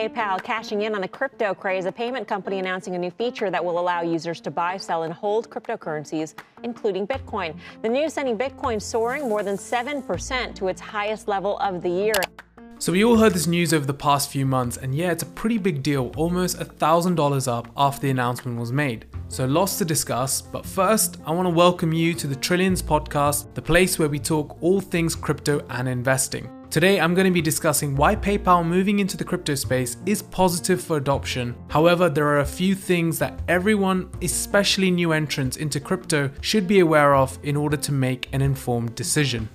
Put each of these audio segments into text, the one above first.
PayPal cashing in on the crypto craze, a payment company announcing a new feature that will allow users to buy, sell, and hold cryptocurrencies, including Bitcoin. The news sending Bitcoin soaring more than 7% to its highest level of the year. So we all heard this news over the past few months, and yeah, it's a pretty big deal, almost $1,000 up after the announcement was made. So lots to discuss, but first, I want to welcome you to the Trillions podcast, the place where we talk all things crypto and investing. Today, I'm going to be discussing why PayPal moving into the crypto space is positive for adoption. However, there are a few things that everyone, especially new entrants into crypto, should be aware of in order to make an informed decision.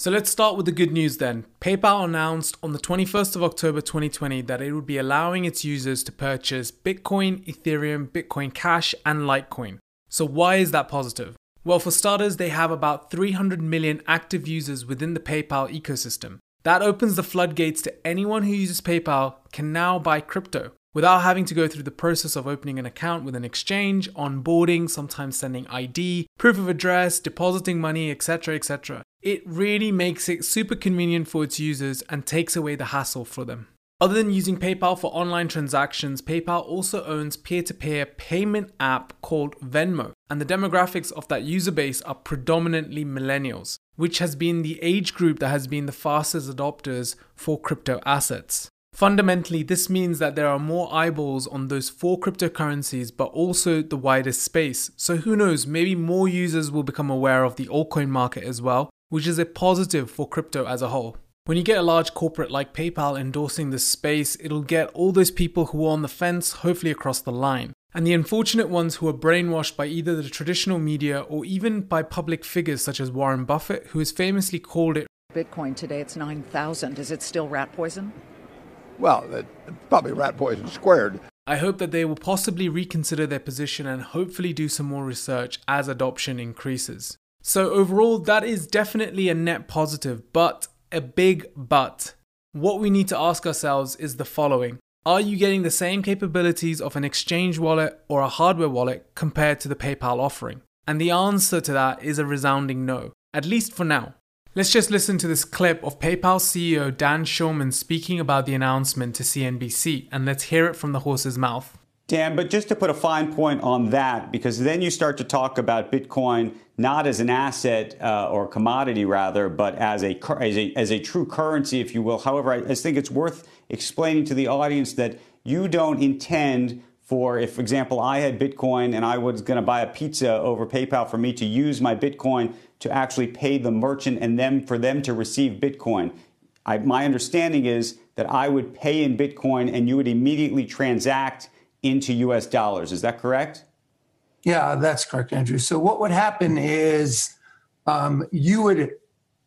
So let's start with the good news then. PayPal announced on the 21st of October 2020 that it would be allowing its users to purchase Bitcoin, Ethereum, Bitcoin Cash, and Litecoin. So why is that positive? Well, for starters, they have about 300 million active users within the PayPal ecosystem. That opens the floodgates to anyone who uses PayPal can now buy crypto without having to go through the process of opening an account with an exchange, onboarding, sometimes sending ID, proof of address, depositing money, etc., etc. It really makes it super convenient for its users and takes away the hassle for them. Other than using PayPal for online transactions, PayPal also owns peer-to-peer payment app called Venmo, and the demographics of that user base are predominantly millennials, which has been the age group that has been the fastest adopters for crypto assets. Fundamentally, this means that there are more eyeballs on those four cryptocurrencies, but also the widest space. So who knows, maybe more users will become aware of the altcoin market as well, which is a positive for crypto as a whole. When you get a large corporate like PayPal endorsing this space, it'll get all those people who are on the fence hopefully across the line. And the unfortunate ones who are brainwashed by either the traditional media or even by public figures such as Warren Buffett, who has famously called it Bitcoin today, it's 9,000. Is it still rat poison? Well, probably rat poison squared. I hope that they will possibly reconsider their position and hopefully do some more research as adoption increases. So, overall, that is definitely a net positive, but a big but. What we need to ask ourselves is the following Are you getting the same capabilities of an exchange wallet or a hardware wallet compared to the PayPal offering? And the answer to that is a resounding no, at least for now. Let's just listen to this clip of PayPal CEO Dan Schulman speaking about the announcement to CNBC, and let's hear it from the horse's mouth. Dan, but just to put a fine point on that, because then you start to talk about Bitcoin not as an asset uh, or commodity, rather, but as a, as a as a true currency, if you will. However, I, I think it's worth explaining to the audience that you don't intend for if, for example, I had Bitcoin and I was going to buy a pizza over PayPal for me to use my Bitcoin to actually pay the merchant and them for them to receive Bitcoin. I, my understanding is that I would pay in Bitcoin and you would immediately transact into US dollars. Is that correct? Yeah, that's correct, Andrew. So, what would happen is um, you would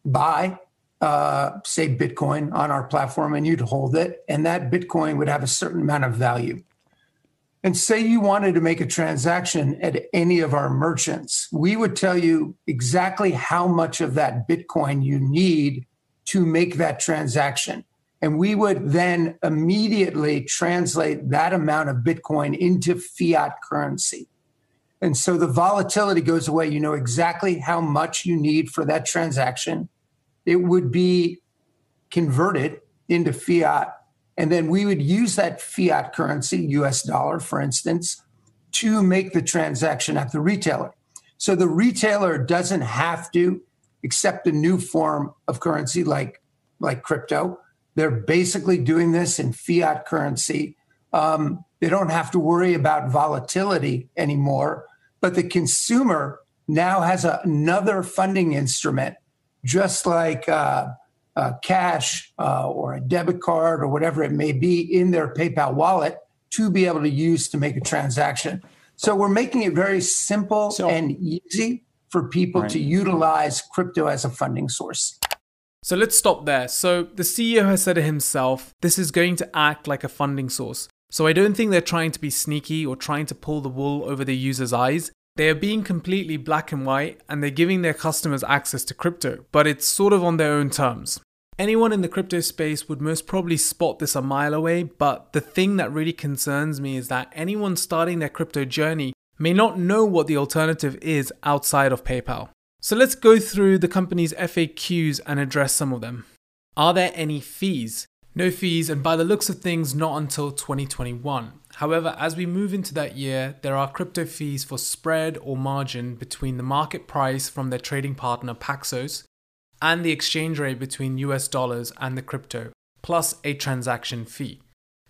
buy, uh, say, Bitcoin on our platform and you'd hold it, and that Bitcoin would have a certain amount of value and say you wanted to make a transaction at any of our merchants, we would tell you exactly how much of that Bitcoin you need to make that transaction. And we would then immediately translate that amount of Bitcoin into fiat currency. And so the volatility goes away. You know exactly how much you need for that transaction. It would be converted into fiat and then we would use that fiat currency, US dollar, for instance, to make the transaction at the retailer. So the retailer doesn't have to accept a new form of currency like, like crypto. They're basically doing this in fiat currency. Um, they don't have to worry about volatility anymore. But the consumer now has a, another funding instrument, just like uh, uh, cash uh, or a debit card or whatever it may be in their PayPal wallet to be able to use to make a transaction. So we're making it very simple so, and easy for people right. to utilize crypto as a funding source. So let's stop there. So the CEO has said it himself this is going to act like a funding source. So I don't think they're trying to be sneaky or trying to pull the wool over the user's eyes. They are being completely black and white and they're giving their customers access to crypto, but it's sort of on their own terms. Anyone in the crypto space would most probably spot this a mile away, but the thing that really concerns me is that anyone starting their crypto journey may not know what the alternative is outside of PayPal. So let's go through the company's FAQs and address some of them. Are there any fees? No fees, and by the looks of things, not until 2021. However, as we move into that year, there are crypto fees for spread or margin between the market price from their trading partner Paxos and the exchange rate between US dollars and the crypto, plus a transaction fee.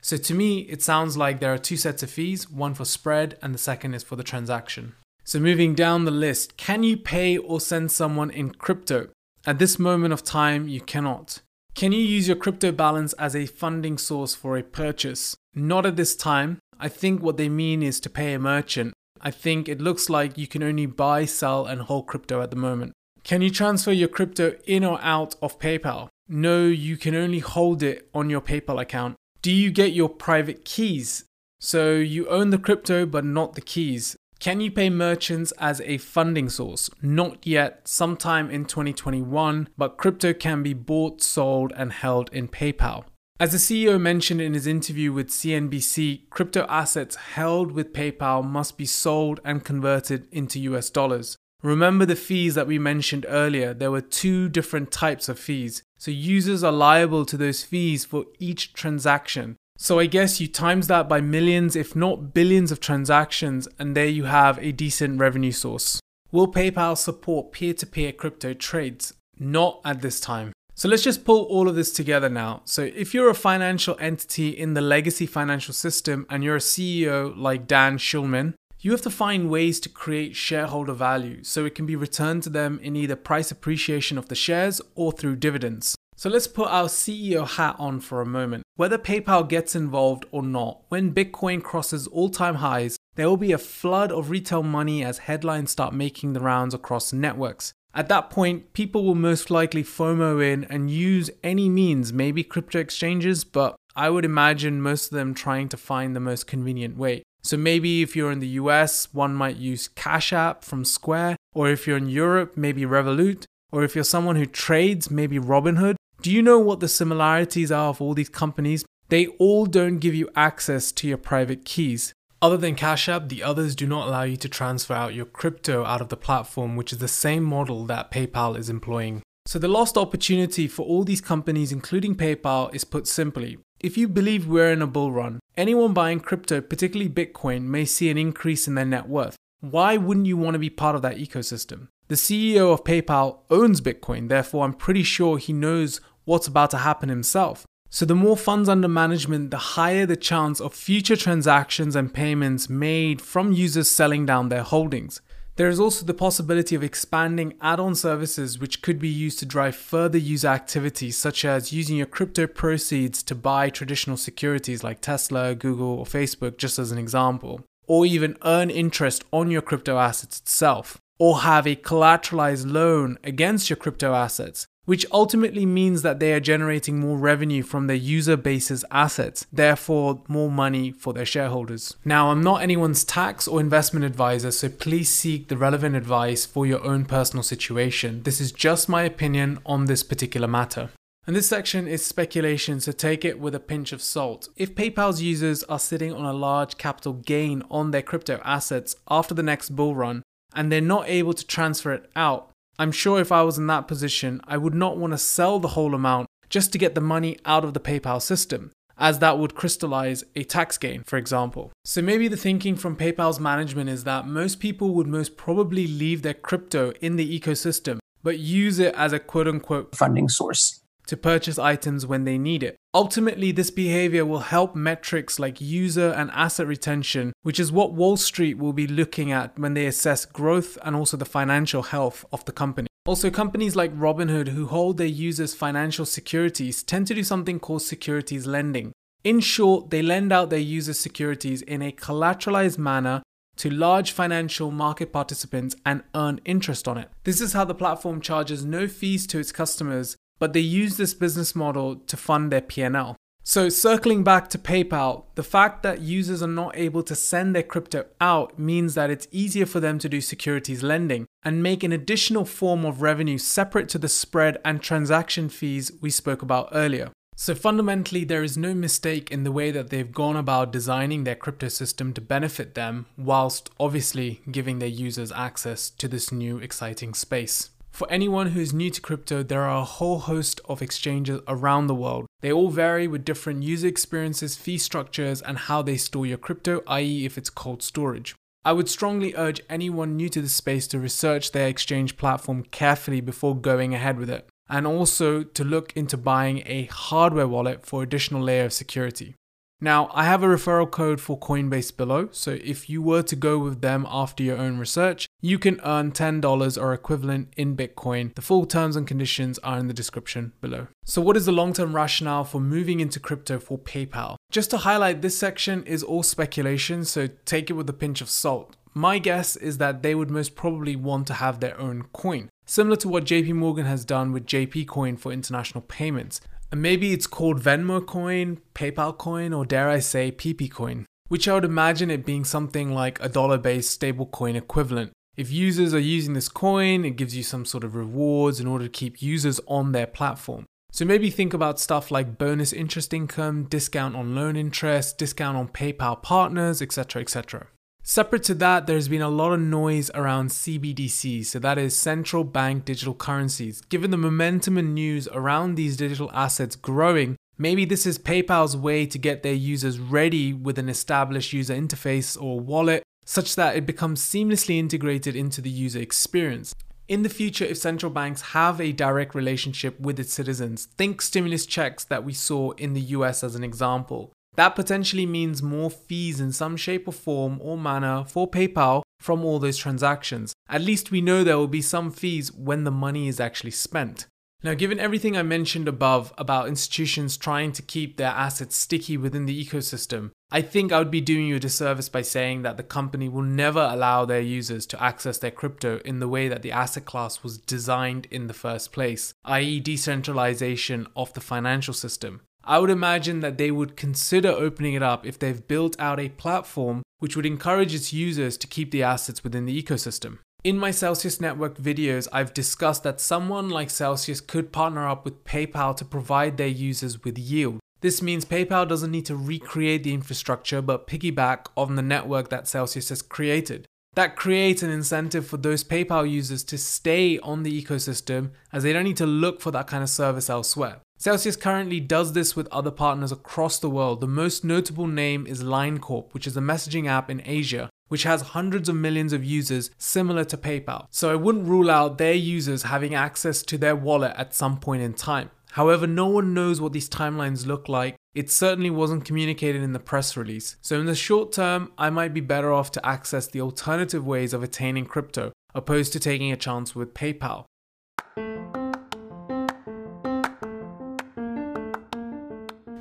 So to me, it sounds like there are two sets of fees one for spread, and the second is for the transaction. So moving down the list, can you pay or send someone in crypto? At this moment of time, you cannot. Can you use your crypto balance as a funding source for a purchase? Not at this time. I think what they mean is to pay a merchant. I think it looks like you can only buy, sell, and hold crypto at the moment. Can you transfer your crypto in or out of PayPal? No, you can only hold it on your PayPal account. Do you get your private keys? So you own the crypto but not the keys. Can you pay merchants as a funding source? Not yet, sometime in 2021, but crypto can be bought, sold, and held in PayPal. As the CEO mentioned in his interview with CNBC, crypto assets held with PayPal must be sold and converted into US dollars. Remember the fees that we mentioned earlier, there were two different types of fees. So users are liable to those fees for each transaction. So I guess you times that by millions, if not billions of transactions, and there you have a decent revenue source. Will PayPal support peer to peer crypto trades? Not at this time. So let's just pull all of this together now. So if you're a financial entity in the legacy financial system and you're a CEO like Dan Schulman, you have to find ways to create shareholder value so it can be returned to them in either price appreciation of the shares or through dividends. So let's put our CEO hat on for a moment. Whether PayPal gets involved or not, when Bitcoin crosses all time highs, there will be a flood of retail money as headlines start making the rounds across networks. At that point, people will most likely FOMO in and use any means, maybe crypto exchanges, but I would imagine most of them trying to find the most convenient way. So maybe if you're in the US, one might use Cash App from Square, or if you're in Europe, maybe Revolut, or if you're someone who trades, maybe Robinhood. Do you know what the similarities are of all these companies? They all don't give you access to your private keys. Other than Cash App, the others do not allow you to transfer out your crypto out of the platform, which is the same model that PayPal is employing. So, the lost opportunity for all these companies, including PayPal, is put simply if you believe we're in a bull run, anyone buying crypto, particularly Bitcoin, may see an increase in their net worth. Why wouldn't you want to be part of that ecosystem? The CEO of PayPal owns Bitcoin, therefore, I'm pretty sure he knows what's about to happen himself. So, the more funds under management, the higher the chance of future transactions and payments made from users selling down their holdings. There is also the possibility of expanding add on services which could be used to drive further user activity, such as using your crypto proceeds to buy traditional securities like Tesla, Google, or Facebook, just as an example, or even earn interest on your crypto assets itself, or have a collateralized loan against your crypto assets which ultimately means that they are generating more revenue from their user base's assets, therefore, more money for their shareholders. Now, I'm not anyone's tax or investment advisor, so please seek the relevant advice for your own personal situation. This is just my opinion on this particular matter. And this section is speculation, so take it with a pinch of salt. If PayPal's users are sitting on a large capital gain on their crypto assets after the next bull run, and they're not able to transfer it out, I'm sure if I was in that position, I would not want to sell the whole amount just to get the money out of the PayPal system, as that would crystallize a tax gain, for example. So maybe the thinking from PayPal's management is that most people would most probably leave their crypto in the ecosystem, but use it as a quote unquote funding source to purchase items when they need it. Ultimately, this behavior will help metrics like user and asset retention, which is what Wall Street will be looking at when they assess growth and also the financial health of the company. Also, companies like Robinhood, who hold their users' financial securities, tend to do something called securities lending. In short, they lend out their users' securities in a collateralized manner to large financial market participants and earn interest on it. This is how the platform charges no fees to its customers but they use this business model to fund their P&L. So circling back to PayPal, the fact that users are not able to send their crypto out means that it's easier for them to do securities lending and make an additional form of revenue separate to the spread and transaction fees we spoke about earlier. So fundamentally, there is no mistake in the way that they've gone about designing their crypto system to benefit them, whilst obviously giving their users access to this new exciting space. For anyone who's new to crypto, there are a whole host of exchanges around the world. They all vary with different user experiences, fee structures, and how they store your crypto, i.e., if it's cold storage. I would strongly urge anyone new to the space to research their exchange platform carefully before going ahead with it, and also to look into buying a hardware wallet for additional layer of security. Now, I have a referral code for Coinbase below, so if you were to go with them after your own research, you can earn $10 or equivalent in Bitcoin. The full terms and conditions are in the description below. So, what is the long term rationale for moving into crypto for PayPal? Just to highlight, this section is all speculation, so take it with a pinch of salt. My guess is that they would most probably want to have their own coin, similar to what JP Morgan has done with JP Coin for international payments. And maybe it's called Venmo Coin, PayPal Coin, or dare I say PP Coin, which I would imagine it being something like a dollar based stablecoin equivalent. If users are using this coin, it gives you some sort of rewards in order to keep users on their platform. So maybe think about stuff like bonus interest income, discount on loan interest, discount on PayPal partners, etc., etc. Separate to that, there's been a lot of noise around CBDCs, so that is central bank digital currencies. Given the momentum and news around these digital assets growing, maybe this is PayPal's way to get their users ready with an established user interface or wallet such that it becomes seamlessly integrated into the user experience. In the future, if central banks have a direct relationship with its citizens, think stimulus checks that we saw in the US as an example. That potentially means more fees in some shape or form or manner for PayPal from all those transactions. At least we know there will be some fees when the money is actually spent. Now, given everything I mentioned above about institutions trying to keep their assets sticky within the ecosystem, I think I would be doing you a disservice by saying that the company will never allow their users to access their crypto in the way that the asset class was designed in the first place, i.e., decentralization of the financial system. I would imagine that they would consider opening it up if they've built out a platform which would encourage its users to keep the assets within the ecosystem. In my Celsius Network videos, I've discussed that someone like Celsius could partner up with PayPal to provide their users with yield. This means PayPal doesn't need to recreate the infrastructure but piggyback on the network that Celsius has created. That creates an incentive for those PayPal users to stay on the ecosystem as they don't need to look for that kind of service elsewhere. Celsius currently does this with other partners across the world. The most notable name is Line Corp, which is a messaging app in Asia, which has hundreds of millions of users similar to PayPal. So I wouldn't rule out their users having access to their wallet at some point in time. However, no one knows what these timelines look like. It certainly wasn't communicated in the press release. So, in the short term, I might be better off to access the alternative ways of attaining crypto, opposed to taking a chance with PayPal.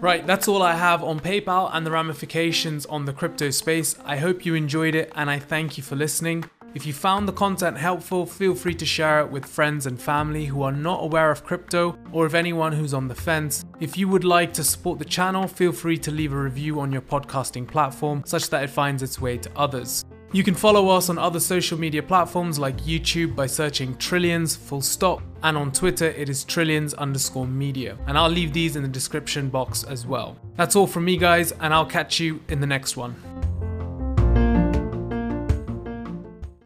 Right, that's all I have on PayPal and the ramifications on the crypto space. I hope you enjoyed it and I thank you for listening. If you found the content helpful, feel free to share it with friends and family who are not aware of crypto or of anyone who's on the fence. If you would like to support the channel, feel free to leave a review on your podcasting platform such that it finds its way to others. You can follow us on other social media platforms like YouTube by searching Trillions full stop, and on Twitter it is Trillions underscore media. And I'll leave these in the description box as well. That's all from me, guys, and I'll catch you in the next one.